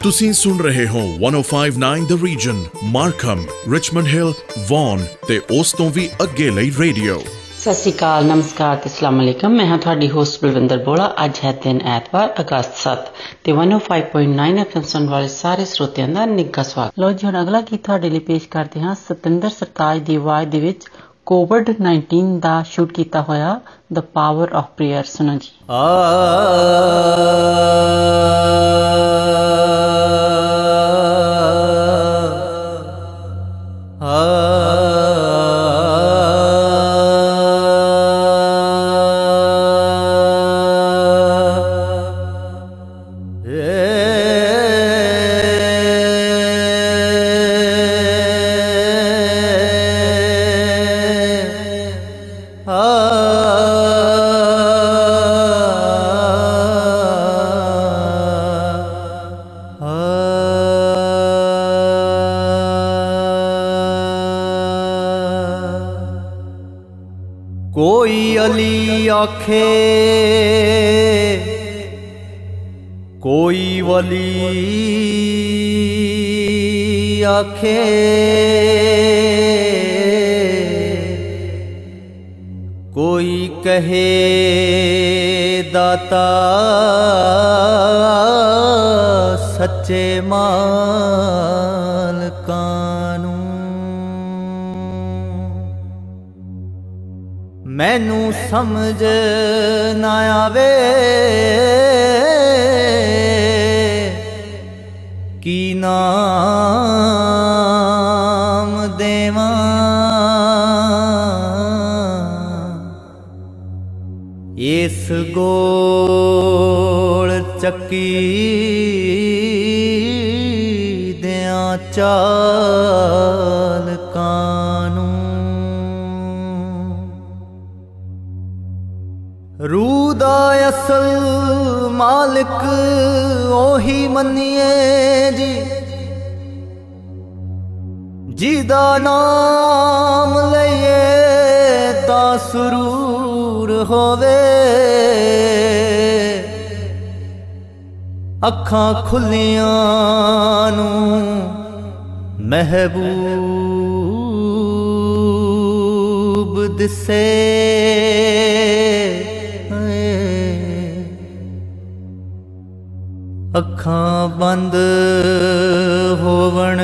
ਤੁਸੀਂ ਸੁਣ ਰਹੇ ਹੋ 1059 the region Markham Richmond Hill Vaughan ਤੇ ਉਸ ਤੋਂ ਵੀ ਅੱਗੇ ਲਈ ਰੇਡੀਓ ਸਤਿ ਸ਼੍ਰੀ ਅਕਾਲ ਨਮਸਕਾਰ ਤੇ ਅਸਲਾਮ ਅਲੈਕਮ ਮੈਂ ਹਾਂ ਤੁਹਾਡੀ ਹੋਸਟ ਬਲਵਿੰਦਰ ਬੋਲਾ ਅੱਜ ਹੈ ਦਿਨ ਐਤਵਾਰ ਅਗਸਤ 7 ਤੇ 105.9 ਐਫਐਮ ਸੁਣ ਵਾਲੇ ਸਾਰੇ ਸਰੋਤਿਆਂ ਦਾ ਨਿੱਘਾ ਸਵਾਗਤ ਲੋ ਜੀ ਹੁਣ ਅਗਲਾ ਗੀਤ ਤੁਹਾਡੇ ਲਈ ਪੇਸ਼ ਕਰਦੇ ਹਾਂ ਸਤਿੰਦਰ ਸਰਤਾਜ ਦੀ ਆਵਾਜ਼ ਦੇ ਵਿੱਚ ਕੋਵਿਡ 19 ਦਾ ਸ਼ੂਟ ਕੀਤਾ ਹੋਇਆ ਦ ਪਾਵਰ ਆਫ ਪ੍ਰੇਅਰ ਸੁਣੋ ਜੀ। ਕੋਈ ਆਖੇ ਕੋਈ ਕਹੇ ਦਾਤਾ ਸੱਚੇ ਮਾਲਕਾਂ ਨੂੰ। ਮੈਨੂੰ ਸਮਝ ਨਾ ਆਵੇ ਕੀ ਨਾਮ ਦੇਵਾਂ। ਇਸ ਗੋਲ ਚੱਕੀ ਦਿਆਂ ਚਾਲ ਕਾਨੂੰ ਰੂਹ ਦਾ ਅਸਲ ਮਾਲਕ ਉਹੀ ਮੰਨੀਏ ਜੀ। ਜਿਹਦਾ ਨਾਮ ਲਈਏ ਤਾਂ ਸਰੂਰ ਹੋਵੇ। ਅੱਖਾਂ ਖੁੱਲੀਆਂ ਨੂੰ ਮਹਿਬੂਬ ਦਿਸੇ। ਅੱਖਾਂ ਬੰਦ ਹੋਵਣ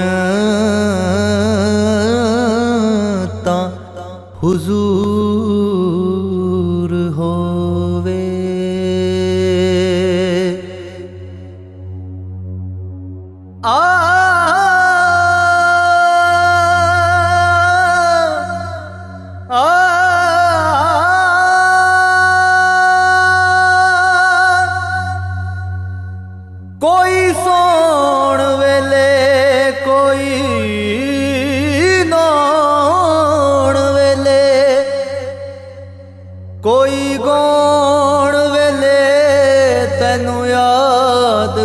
huzur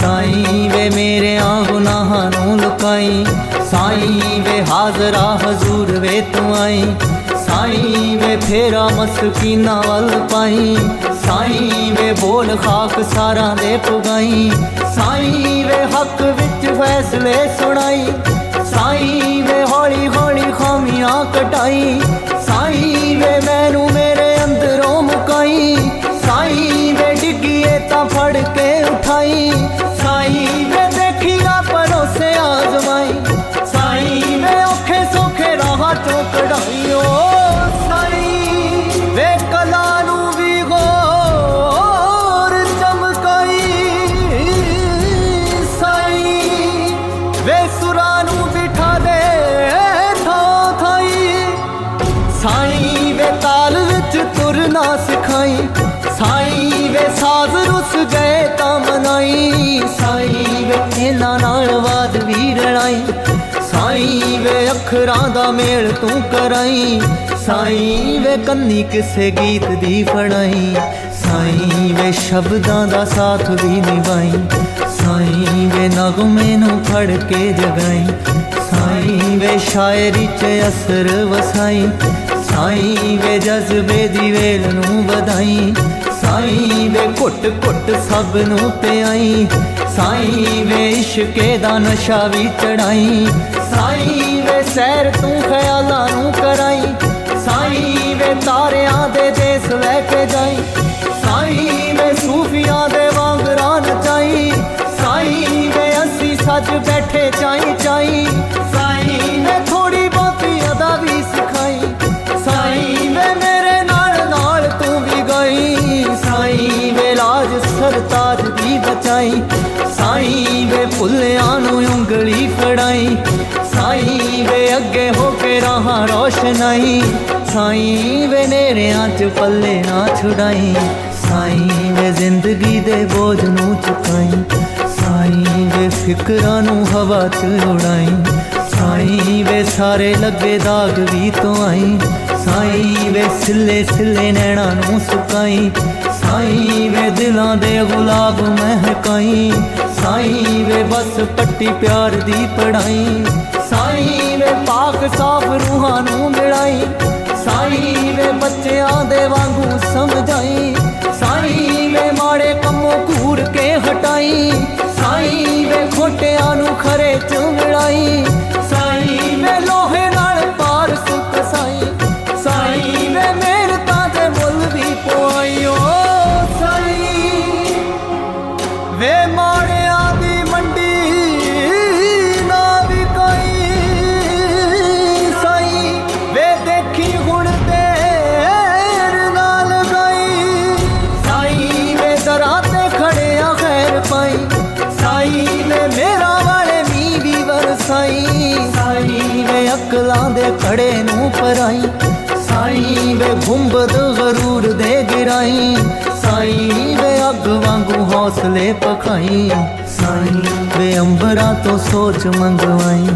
ਸਾਈਂ ਵੇ ਮੇਰਿਆਂ ਗੁਨਾਹਾਂ ਨੂੰ ਲੁਕਾਈ। ਸਾਈਂ ਵੇ ਹਾਜ਼ਰਾ ਹਜ਼ੂਰ ਵੇ ਤੂੰ ਆਈ। ਸਾਈਂ ਵੇ ਫੇਰਾ ਮਸਕੀਨਾ ਵੱਲ ਪਾਈ। ਸਾਈਂ ਵੇ ਬੋਲ ਖਾਕ ਸਾਰਾਂ ਦੇ ਪੁਗਾਈ। ਸਾਈਂ ਵੇ ਹੱਕ ਵਿੱਚ ਫੈਸਲੇ ਸੁਣਾਈ। ਸਾਈਂ ਵੇ ਹੌਲੀ ਹੌਲੀ ਖਾਮੀਆਂ ਕਟਾਈ। ਸਾਈਂ ਵੇ ਮੈਨੂੰ ਨਾਲ ਆਵਾਜ਼ ਵੀ ਰਲਾਈ ਸਾਈਂ ਵੇ ਅੱਖਰਾਂ ਦਾ ਮੇਲ ਤੂੰ ਕਰਾਈ। ਸਾਈਂ ਵੇ ਕੰਨੀ ਕਿਸੇ ਗੀਤ ਦੀ ਫੜਾਈ। ਸਾਈਂ ਵੇ ਸ਼ਬਦਾਂ ਦਾ ਸਾਥ ਵੀ ਨਿਭਾਈ। ਸਾਈਂ ਵੇ ਨਗਮੇ ਨੂੰ ਫੜ ਕੇ ਜਗਾਈ। ਸਾਈਂ ਵੇ ਸ਼ਾਇਰੀ 'ਚ ਅਸਰ ਵਸਾਈ। ਸਾਈਂ ਵੇ ਜਜ਼ਬੇ ਦੀ ਵੇਲ ਨੂੰ ਵਧਾਈ। ਸਾਈਂ ਵੇ ਘੁੱਟ ਘੁੱਟ ਸਭ ਨੂੰ ਪਿਆਈ। ਸਾਈਂ ਵੇ ਇਸ਼ਕੇ ਦਾ ਨਸ਼ਾ ਵੀ ਚੜਾਈ। ਸਾਈਂ ਵੇ ਸੈਰ ਤੂੰ ਖਿਆਲਾਂ ਨੂੰ ਕਰਾਈ। ਸਾਈਂ ਵੇ ਤਾਰਿਆਂ ਦੇ ਦੇਸ ਲੈ ਕੇ ਜਾਈ। ਸਾਈਂ ਵੇ ਸੂਫੀਆਂ ਦੇ ਵਾਂਗਰਾਂ ਨਚਾਈ। ਸਾਈਂ ਵੇ ਅਸੀਂ ਸੱਜ ਬੈਠੇ ਚਾਈ ਚਾਈ। ਸਾਈਂ ਵੇ ਥੋੜੀ ਬਹੁਤੀ ਅਦਾ ਵੀ ਸਿਖਾਈ। ਸਾਈਂ ਵੇ ਮੇਰੇ ਨਾਲ ਨਾਲ ਤੂੰ ਵੀ ਗਈ। ਸਾਈਂ ਵੇ ਲਾਜ ਸਰਤਾਜ ਦੀ ਬਚਾਈ। ਸਾਈਂ ਵੇ ਭੁੱਲਿਆਂ ਨੂੰ ਉਂਗਲੀ ਫੜਾਈ। ਸਾਈਂ ਵੇ ਅੱਗੇ ਹੋ ਕੇ ਰਹਾ ਰੋਸ਼ਨਾਈ। ਸਾਈਂ ਵੇ ਨੇਰਿਆਂ ਚ ਪੱਲੇ ਨਾ ਛੁਡਾਈ। ਸਾਈਂ ਵੇ ਜ਼ਿੰਦਗੀ ਦੇ ਬੋਝ ਨੂੰ ਚੁਕਾਈ। ਸਾਈਂ ਵੇ ਫਿਕਰਾਂ ਨੂੰ ਹਵਾ ਚ ਉਡਾਈ। ਸਾਈਂ ਵੇ ਸਾਰੇ ਲੱਗੇ ਦਾਗ ਵੀ ਤੋਂ ਆਈ। ਸਾਈਂ ਵੇ ਸਿੱਲੇ ਸਿੱਲੇ ਨੈਣਾ ਨੂੰ ਸੁਕਾਈ। ਸਾਈਂ ਵੇ ਦਿਲਾਂ ਦੇ ਗੁਲਾਬ ਮਹਿਕਾਈ। ਸਾਈਂ ਵੇ ਬਸ ਪੱਟੀ ਪਿਆਰ ਦੀ ਪੜਾਈ ਸਾਈਂ ਵੇ ਪਾਕ ਸਾਫ਼ ਰੂਹਾਂ ਨੂੰ ਮਿਲਾਈ। ਸਾਈਂ ਵੇ ਬੱਚਿਆਂ ਦੇ ਵਾਂਗੂ ਸਮਝਾਈ। ਸਾਈਂ ਵੇ ਮਾੜੇ ਕੰਮੋਂ ਘੂਰ ਕੇ ਹਟਾਈ। ਹੌਸਲੇ ਪਖਾਈ ਸਾਈਂ ਵੇ ਅੰਬਰਾਂ ਤੋਂ ਸੋਚ ਮੰਗਵਾਈ।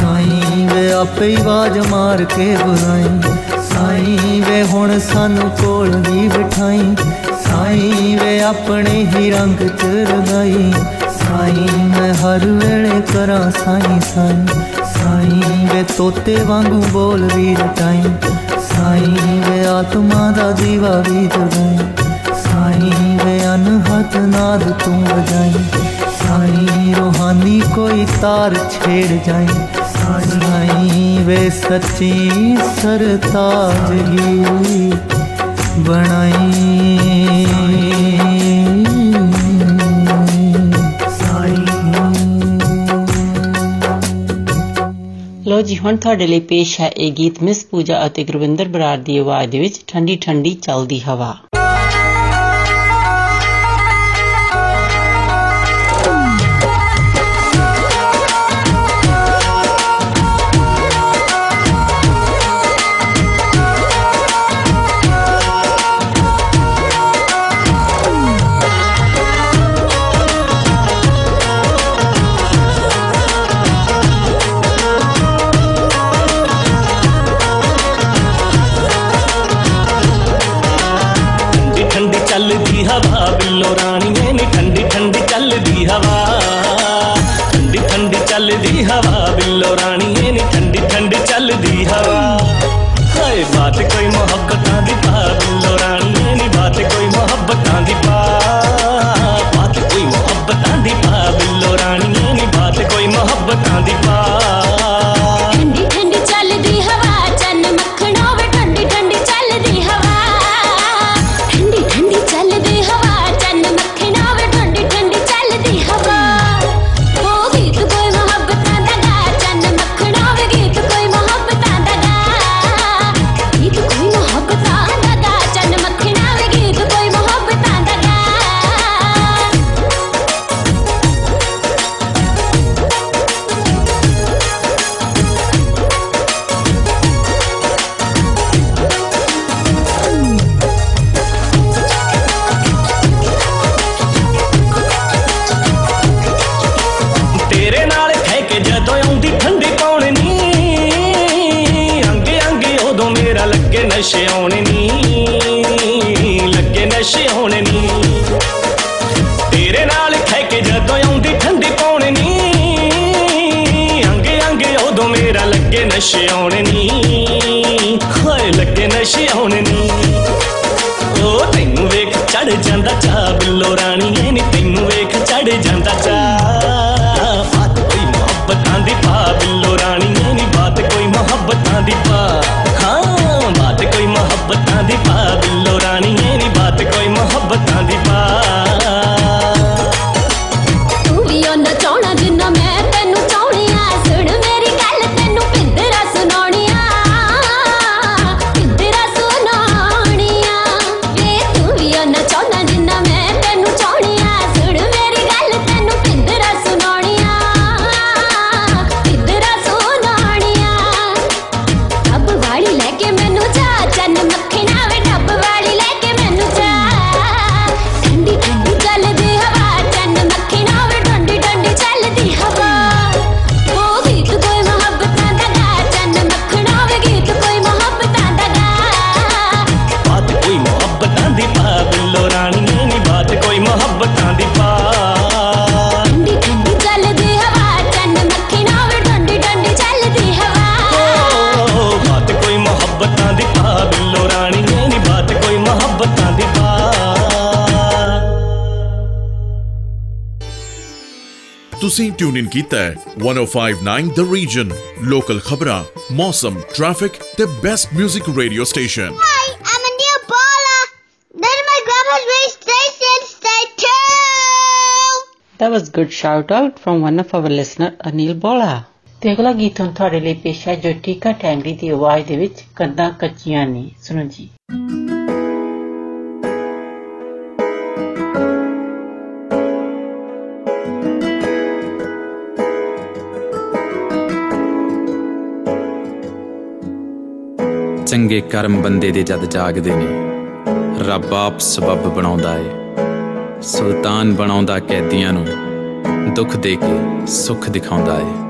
ਸਾਈਂ ਵੇ ਆਪੇ ਹੀ ਆਵਾਜ਼ ਮਾਰ ਕੇ ਬੁਲਾਈ। ਸਾਈਂ ਵੇ ਹੁਣ ਸਾਨੂੰ ਕੋਲ ਵੀ ਬਿਠਾਈ। ਸਾਈਂ ਵੇ ਆਪਣੇ ਹੀ ਰੰਗ ਚ ਰਗਾਈ। ਸਾਈਂ ਮੈਂ ਹਰ ਵੇਲੇ ਕਰਾਂ ਸਾਈਂ ਸਾਈਂ। ਸਾਈਂ ਵੇ ਤੋਤੇ ਵਾਂਗੂ ਬੋਲ ਵੀ ਰਟਾਈ। ਸਾਈਂ ਵੇ ਆਤਮਾ ਦਾ ਦੀਵਾ ਵੀ ਜਗਾਈ। ਸਾਈਂ ਵੇ ਅਨਹਦ ਨਾਦ ਤੂੰ ਵਜਾਈ ਸਾਈਂ ਰੋਹਾਨੀ ਕੋਈ ਤਾਰ ਛੇੜ ਜਾਈ। ਸਾਈਂ ਵੇ ਸੱਚੀ ਸਰਤਾਜਗੀ ਬਣਾਈ। ਲੋ ਜੀ, ਹੁਣ ਤੁਹਾਡੇ ਲਈ ਪੇਸ਼ ਹੈ ਇਹ ਗੀਤ ਮਿਸ ਪੂਜਾ ਅਤੇ ਗੁਰਵਿੰਦਰ ਬਰਾੜ ਦੀ ਆਵਾਜ਼ ਦੇ ਵਿੱਚ ਠੰਡੀ ਠੰਡੀ ਚੱਲਦੀ ਹਵਾ। రాణి ਟਿਊਨ ਇਨ ਕੀਤਾ ਹੈ 1059 ਦ ਰੀਜਨ ਲੋਕਲ ਖਬਰਾਂ ਮੌਸਮ ਟ੍ਰੈਫਿਕ ਤੇ best 뮤직 radio station hi I'm India Bala that my grandma's radio station stay tune that was good shout out from one of our listener Anil Bala ਤੇ ਅਗਲਾ ਗੀਤ ਹੁਣ ਤੁਹਾਡੇ ਲਈ ਪੇਸ਼ ਹੈ ਜੋ ਟੀਕਾ ਟੈਂਗਰੀ ਦੀ ਆਵਾਜ਼ ਦੇ ਵਿੱਚ ਕੰਦਾਂ ਕੱਚੀਆਂ ਨੇ ਸੁਣੋ ਜੀ ਚੰਗੇ ਕਰਮ ਬੰਦੇ ਦੇ ਜਦ ਜਾਗਦੇ ਨੇ, ਰੱਬ ਆਪ ਸਬਬ ਬਣਾਉਂਦਾ ਏ। ਸੁਲਤਾਨ ਬਣਾਉਂਦਾ ਕੈਦੀਆਂ ਨੂੰ ਦੁੱਖ ਦੇ ਕੇ ਸੁੱਖ ਦਿਖਾਉਂਦਾ ਏ।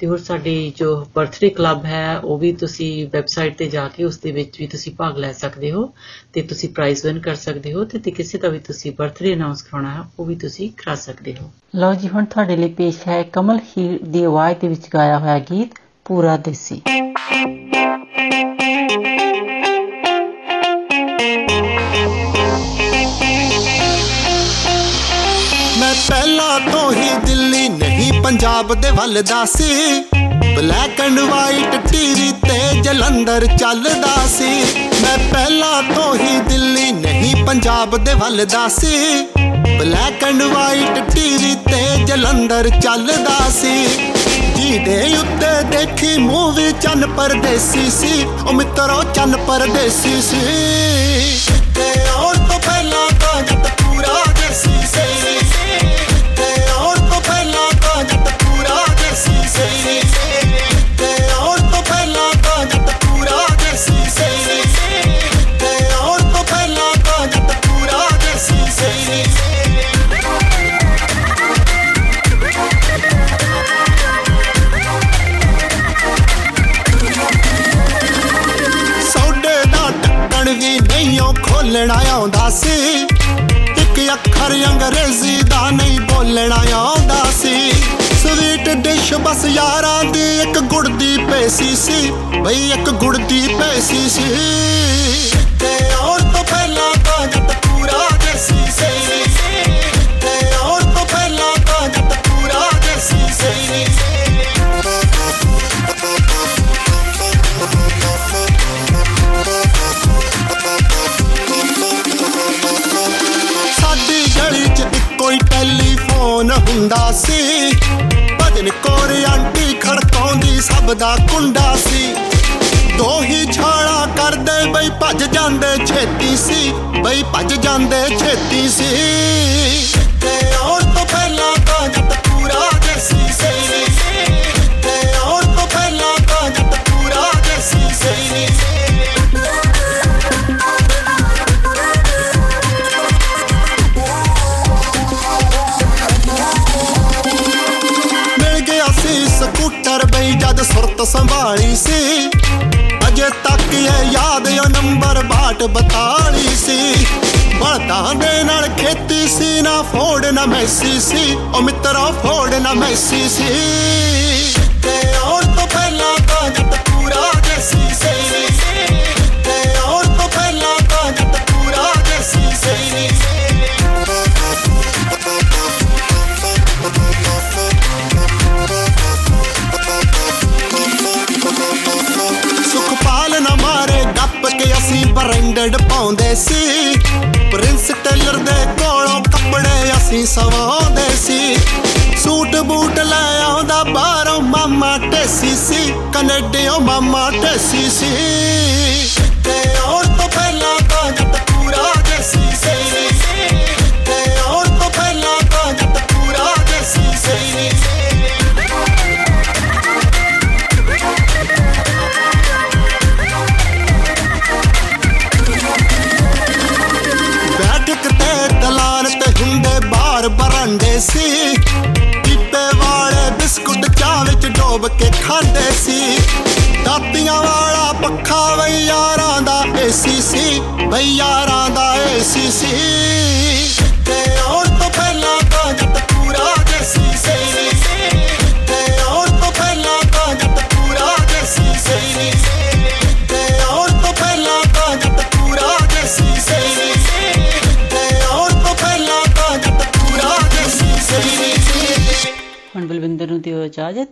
ਤੇ ਹੋਰ ਸਾਡੀ ਜੋ ਬਰਥਡੇ ਕਲੱਬ ਹੈ, ਉਹ ਵੀ ਤੁਸੀਂ ਵੈਬਸਾਈਟ ਤੇ ਜਾ ਕੇ ਉਸ ਦੇ ਵਿੱਚ ਵੀ ਤੁਸੀਂ ਭਾਗ ਲੈ ਸਕਦੇ ਹੋ ਤੇ ਤੁਸੀਂ ਪ੍ਰਾਈਜ਼ ਵਿਨ ਕਰ ਸਕਦੇ ਹੋ ਤੇ ਤੇ ਕਿਸੇ ਦਾ ਵੀ ਤੁਸੀਂ ਬਰਥਡੇ ਅਨਾਉਂਸ ਕਰਾਉਣਾ ਹੈ, ਉਹ ਵੀ ਤੁਸੀਂ ਕਰਾ ਸਕਦੇ ਹੋ। ਲਓ ਜੀ, ਹੁਣ ਤੁਹਾਡੇ ਲਈ ਪੇਸ਼ ਹੈ ਕਮਲ ਹੀਰ ਦੀ ਆਵਾਜ਼ ਦੇ ਵਿੱਚ ਗਾਇਆ ਹੋਇਆ ਗੀਤ ਪੂਰਾ ਦੇਸੀ। ਪੰਜਾਬ ਦੇ ਵੱਲ ਦਾ ਸੀ। ਬਲੈਕ ਐਂਡ ਵਾਈਟ ਟੀਵੀ ਤੇ ਜਲੰਧਰ ਚੱਲਦਾ ਸੀ। ਮੈਂ ਪਹਿਲਾਂ ਤੋਂ ਹੀ ਦਿੱਲੀ ਨਹੀਂ, ਪੰਜਾਬ ਦੇ ਵੱਲ ਦਾ ਸੀ। ਬਲੈਕ ਐਂਡ ਵਾਈਟ ਟੀਵੀ ਤੇ ਜਲੰਧਰ ਚੱਲਦਾ ਸੀ। ਜਿਹਦੇ ਉੱਤੇ ਦੇਖੀ ਮੂਵੀ ਚੰਨ ਪਰਦੇਸੀ ਸੀ। ਉਹ ਮਿੱਤਰੋ, ਚੰਨ ਪਰਦੇਸੀ ਸੀ। ਤੇ ਆਉਣ ਤੋਂ ਪਹਿਲਾਂ ਤਾਂ ਜੱਟ ਬਸ ਯਾਰਾਂ ਦੀ ਇੱਕ ਗੁੜ ਦੀ ਪੇਸੀ ਸੀ। ਬਈ ਇੱਕ ਗੁੜ ਦੀ ਪੇਸੀ ਸੀ। ਤੇ ਆਉਣ ਤੋਂ ਪਹਿਲਾਂ ਤਾਂ ਜੱਟ ਪੂਰਾ ਦੇਸੀ ਸੀ। ਤੇ ਆਉਣ ਤੋਂ ਪਹਿਲਾਂ ਤਾਂ ਜੱਟ ਪੂਰਾ ਦੇਸੀ ਸੀ। ਸਾਡੀ ਗਲੀ 'ਚ ਇੱਕੋ ਹੀ ਟੈਲੀਫੋਨ ਹੁੰਦਾ ਸੀ। ਭਜਨ ਕੋਰ ਆਂਟੀ ਖੜਕਾਉਂਦੀ, ਸਭ ਦਾ ਕੁੰਡਾ ਸੀ। ਦੋ ਹੀ ਛਾਲਾ ਕਰਦੇ ਬਈ ਭੱਜ ਜਾਂਦੇ, ਛੇਤੀ ਸੀ। ਬਈ ਭੱਜ ਜਾਂਦੇ, ਛੇਤੀ ਸੀ। ਤੇ ਆਉਣ ਤੋਂ ਪਹਿਲਾਂ ਤਾਂ ਜੱਟ ਪੂਰਾ ਦੇਸੀ ਸੀ। ਤੇ ਆਉਣ ਤੋਂ ਪਹਿਲਾਂ ਤਾਂ ਜੱਟ ਪੂਰਾ ਦੇਸੀ ਸੀ। ਜਦ ਸੁਰਤ ਸੰਭਾਲੀ ਸੀ। ਅਜੇ ਤੱਕ ਇਹ ਯਾਦ ਉਹ ਨੰਬਰ ਬਾਟ ਬਤਾਲੀ ਸੀ। ਬਲਦਾਂ ਦੇ ਨਾਲ ਖੇਤੀ ਸੀ, ਨਾ ਫੋੜ, ਨਾ ਮੈਸੀ ਸੀ। ਉਹ ਮਿੱਤਰਾ, ਫੋੜ, ਨਾ ਮੈਸੀ ਸੀ। ਤੇ ਆਉਣ ਤੋਂ ਪਹਿਲਾਂ ਤਾਂ ਜੱਟ ਬ੍ਰਾਂਡਡ ਪਾਉਂਦੇ ਸੀ। ਪ੍ਰਿੰਸ ਟੇਲਰ ਦੇ ਕੋਲੋਂ ਕੱਪੜੇ ਅਸੀਂ ਸਵਾਉਂਦੇ ਸੀ। ਸੂਟ ਬੂਟ ਲੈ ਆਉਂਦਾ ਬਾਹਰੋਂ ਮਾਮਾ ਟੇਸੀ ਸੀ। ਕੈਨੇਡੀਓ ਮਾਮਾ ਟੇਸੀ ਸੀ। ਤੇ ਆਉਣ ਡੋਬ ਕੇ ਖਾਂਦੇ ਸੀ। ਦਾਤੀਆਂ ਵਾਲਾ ਪੱਖਾ ਬਈ ਯਾਰਾਂ ਦਾ ਏਸੀ ਸੀ ਬਈ ਯਾਰਾਂ ਦਾ ਏਸੀ ਸੀ।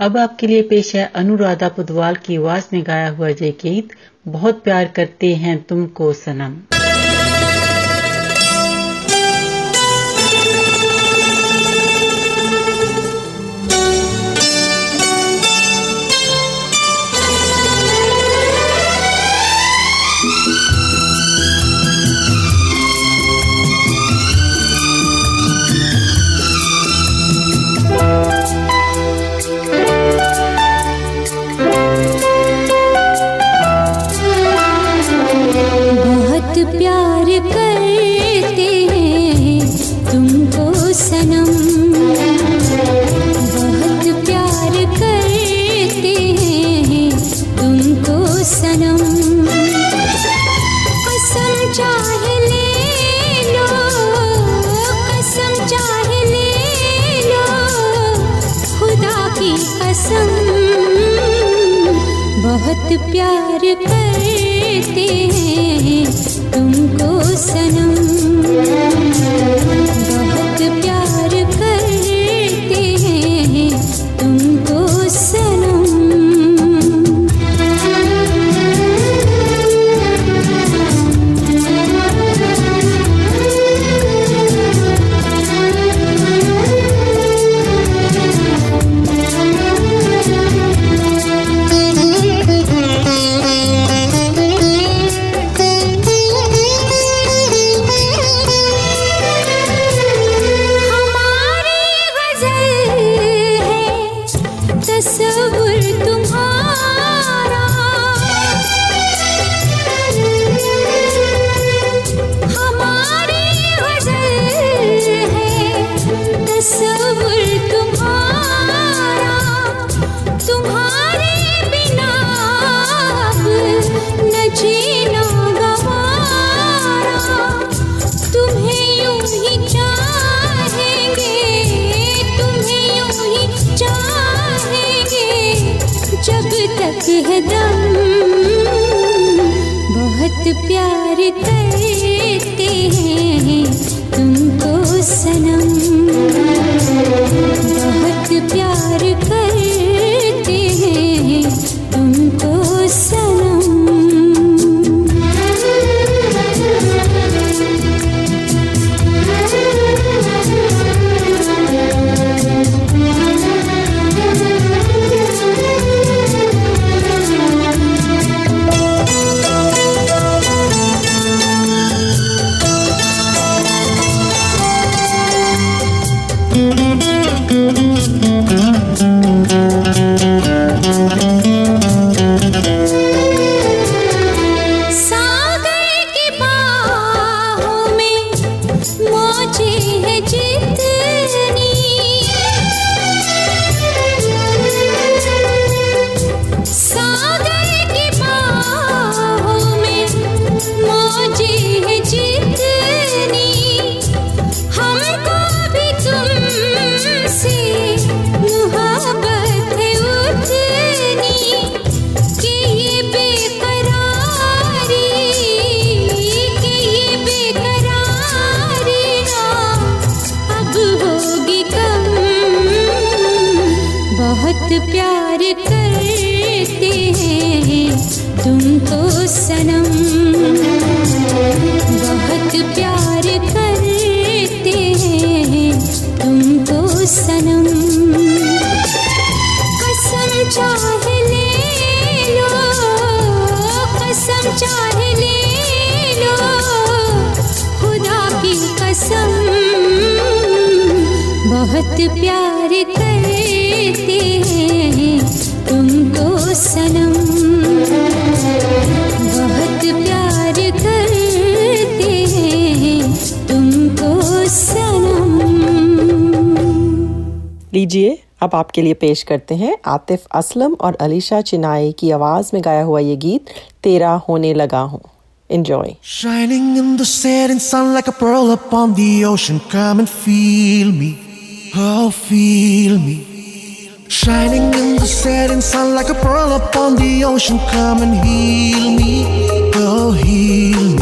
अब आपके लिए पेश है अनुराधा पुदवाल की आवाज़ में गाया हुआ ये गीत बहुत प्यार करते हैं तुमको, सनम। बहुत प्यार करते हैं तुमको सनम। बहुत प्यार अब आपके लिए पेश करते हैं आतिफ असलम और अलीशा चिनाई की आवाज़ में गाया हुआ ये गीत तेरा होने लगा हूँ Enjoy. Shining in the setting sun like a pearl upon the ocean. Come and feel me. Oh, feel me. Shining in the setting sun like a pearl upon the ocean. Come and heal me. Oh, heal me.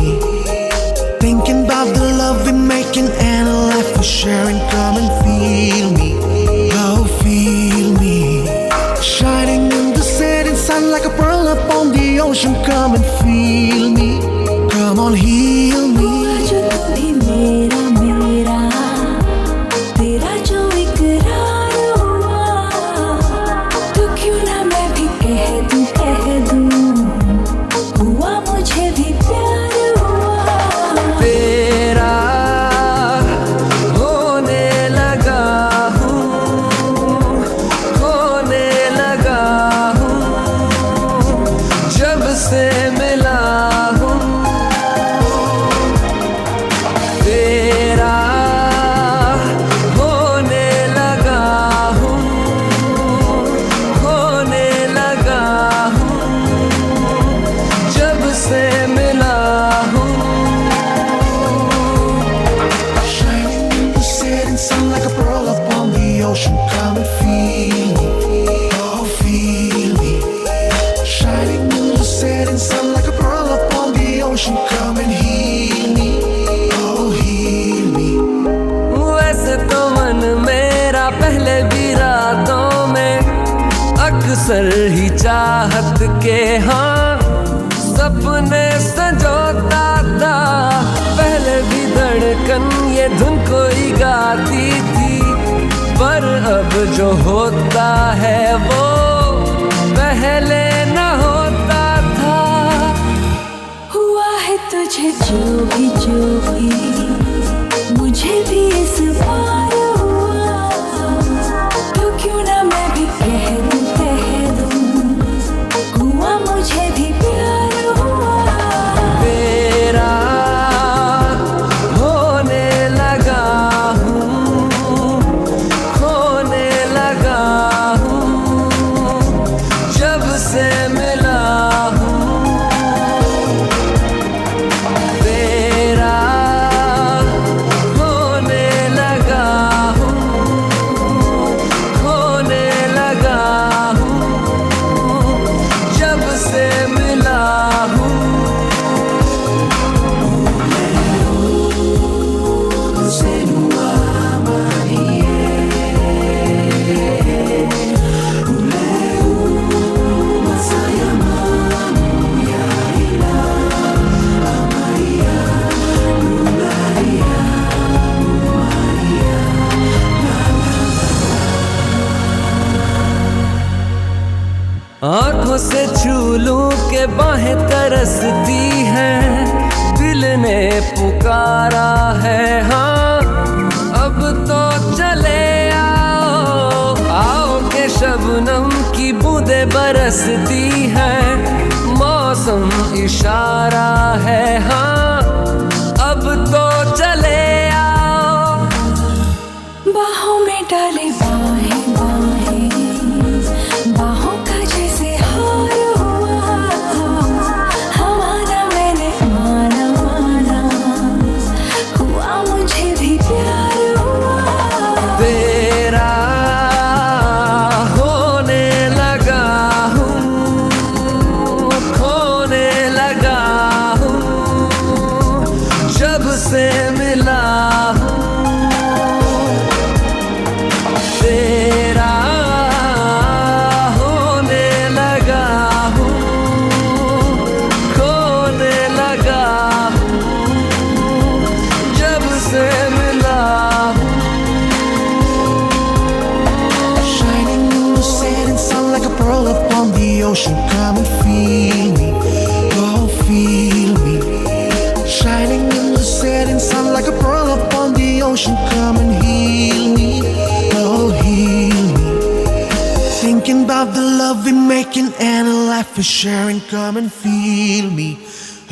And a life we're sharing. Come and feel me,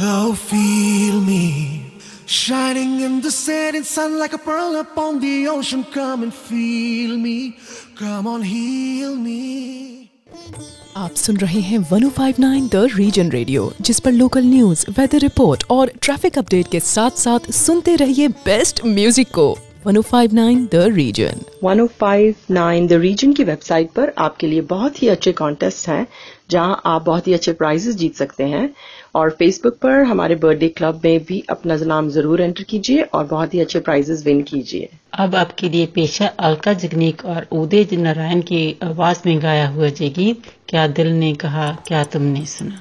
oh feel me. Shining in the setting sun like a pearl upon the ocean. Come and feel me. Come on, heal me. आप सुन रहे हैं 1059 the reason radio जिस पर local news weather report और traffic update के साथ साथ सुनते रहिए बेस्ट म्यूज़िक को 1059 द रीजन 1059 द रीजन की वेबसाइट पर आपके लिए बहुत ही अच्छे कॉन्टेस्ट हैं जहाँ आप बहुत ही अच्छे प्राइजेस जीत सकते हैं। और फेसबुक पर हमारे बर्थडे क्लब में भी अपना नाम ज़रूर एंटर कीजिए और बहुत ही अच्छे प्राइजेस विन कीजिए। अब आपके लिए पेशा अलका जगनीक और उदय नारायण की आवाज़ में गाया हुआ जय गीत, क्या दिल ने कहा, क्या तुमने सुना?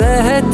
रहती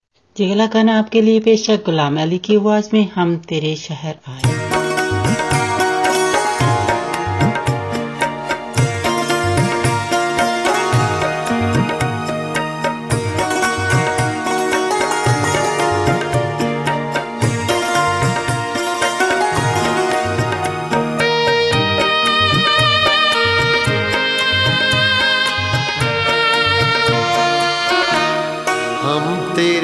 जी खाना आपके लिए पेशक गुलाम अली की आवाज़ में हम तेरे शहर आए।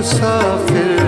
मुसाफिर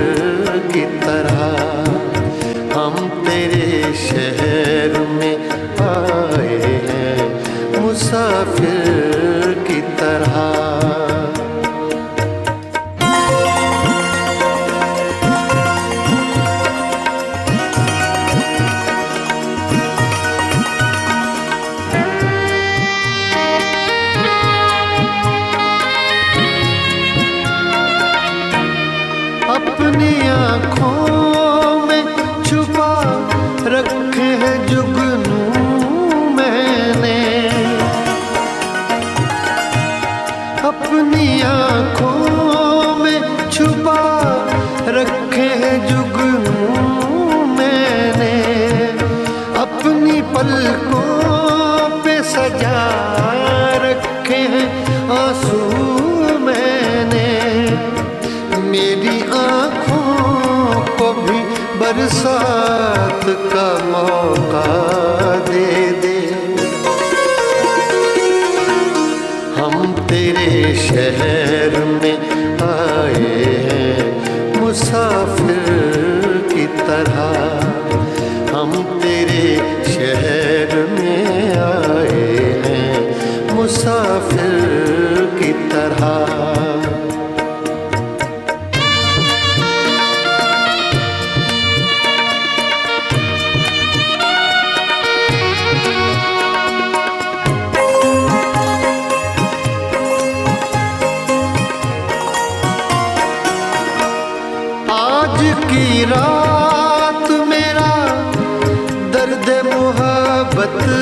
मोहब्बत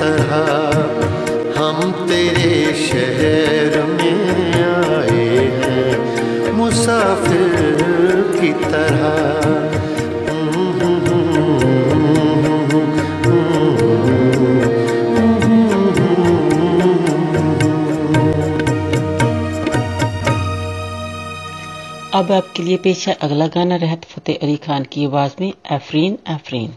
तरह हम तेरे शहर में आए हैं, मुसाफिर की तरह। अब आपके लिए पेश है अगला गाना, रहत फतेह अली खान की आवाज़ में, एफरीन एफरीन।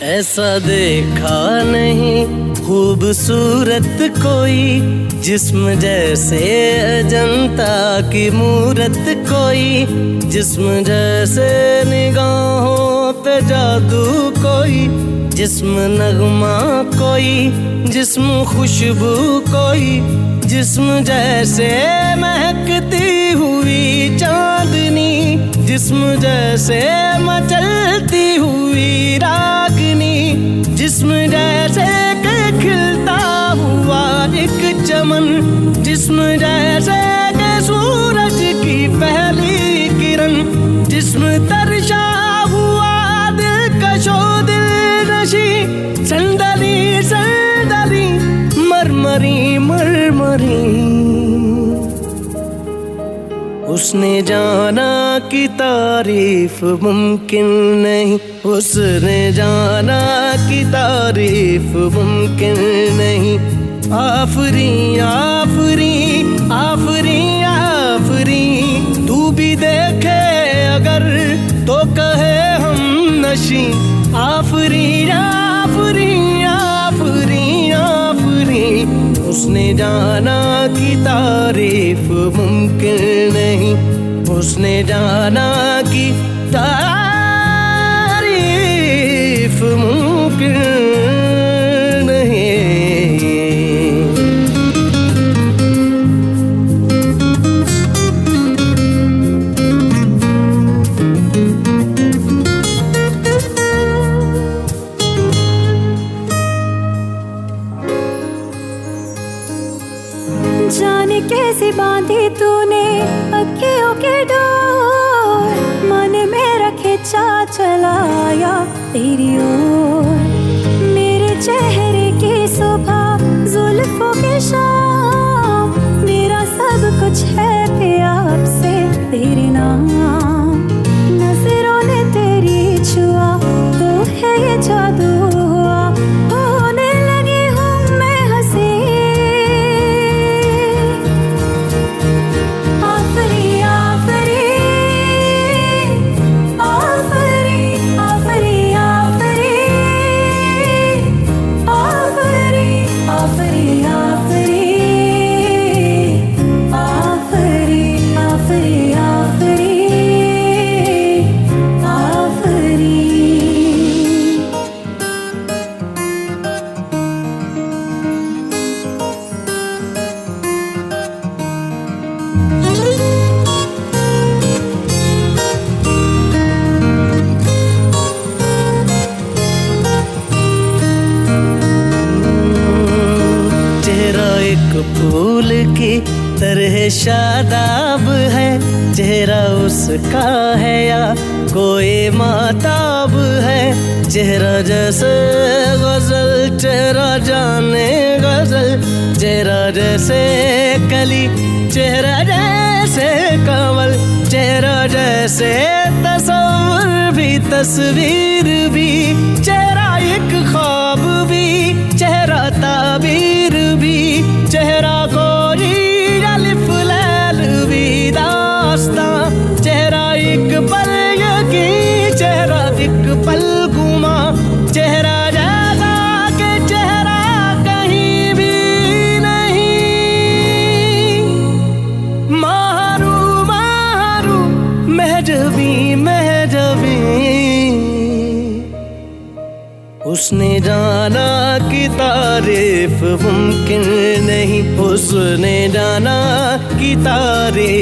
जैसा देखा नहीं खूबसूरत कोई जिस्म जैसे अजंता की मूरत कोई जिस्म जैसे निगाहों पे जादू कोई जिस्म नगमा कोई, जिस्म खुशबू कोई, जिस्म जैसे महकती हुई चांदनी, जिस्म जैसे मचलती हुई रागनी, जिस्म जैसे खिलता हुआ एक चमन, जिस्म जैसे सूरज की पहली किरण, जिस्म संदली संदली मरमरी मरमरी। उसने जाना कि तारीफ़ मुमकिन नहीं। उसने जाना कि तारीफ़ मुमकिन नहीं। आफरी आफरी आफरी आफरी। तू भी देखे अगर तो कहे हम नशी। उसने जाना कि तारीफ़ मुमकिन नहीं। उसने जाना कि तारीफ़ मुमकिन जाने कैसे बांधी तूने? अखियों के डोर, मन मेरा खिंचा चलाया तेरी ओर। मेरे चेहरे की सुबह जुल्फों के शाम, मेरा सब कुछ है प्यार से तेरे नाम। नज़रों ने तेरी छुआ तो है ये जादू तरह शादाब है। चेहरा उसका है या कोई माताब है। चेहरा जैसे गज़ल, चेहरा जाने गज़ल। चेहरा जैसे कली, चेहरा जैसे कमल चेहरा जैसे तस्वीर भी तस्वीर भी। चेहरा एक ख्वाब भी, चेहरा ताबीर भी। चेहरा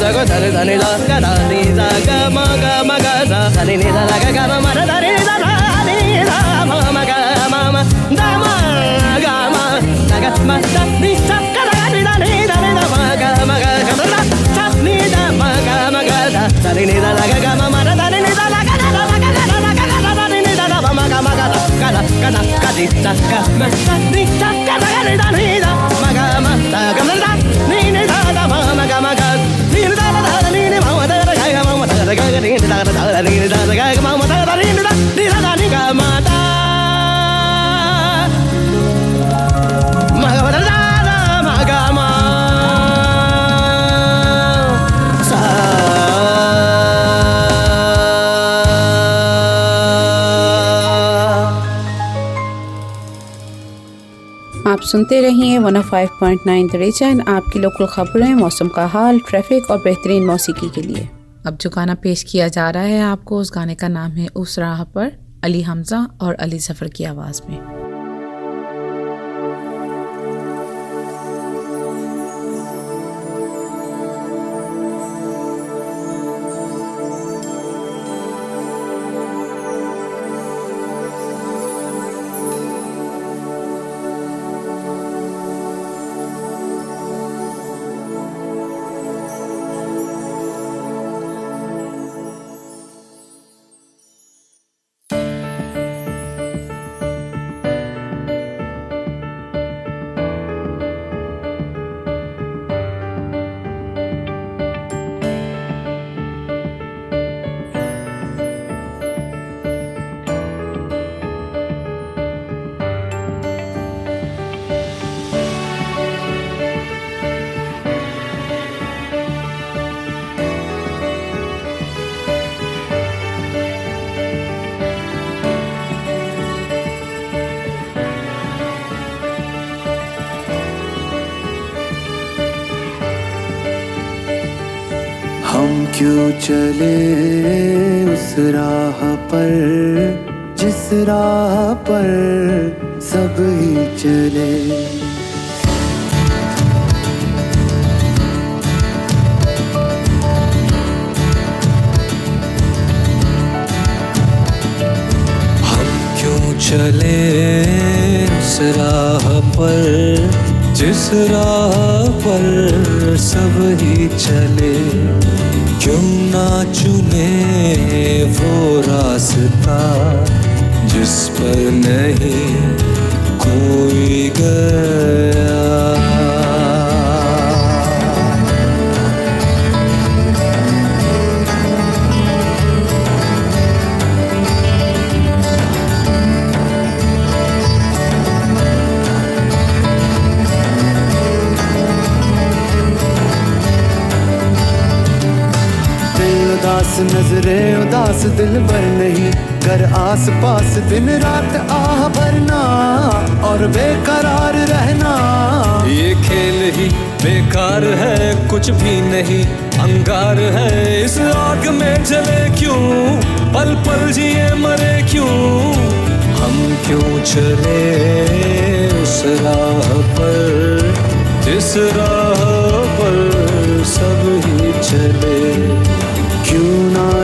da ga da da ni da ga da ni da ga ma ga ma ga da da ni da da ga ga ma ma da da ni da da ni da ma ma ga ma ma da ma ga ma da ga ma da ni da ga da ni da ni da ni da ma ga ma ga ga da da ni da ma ga ma ga da da ni da da ga ga ma ma da da ni da da ga da da ga da da ga da da ni da da ma ga ma ga da ga da ga da ga da ga सुनते रहिए one of five point nine the region आपकी local खबरें, मौसम का हाल traffic और बेहतरीन मौसीकी के लिए। अब जो गाना पेश किया जा रहा है आपको, उस गाने का नाम है उस राह पर, अली हमजा और अली सफ़र की आवाज़ में। सब ही चले। हम क्यों चले उस राह पर? जिस राह पर सब ही चले। क्यों ना चुने वो रास्ता जिस पर नहीं कोई उदास नजरे उदास दिल भर नहीं। कर आस पास दिन रात आह भरना। और बेकरार रहना। ये खेल ही बेकार है, कुछ भी नहीं, अंगार है। इस आग में जले क्यों? पल पल जिए मरे क्यों? हम क्यों चले उस राह पर? जिस राह पर सब ही चले, क्यों ना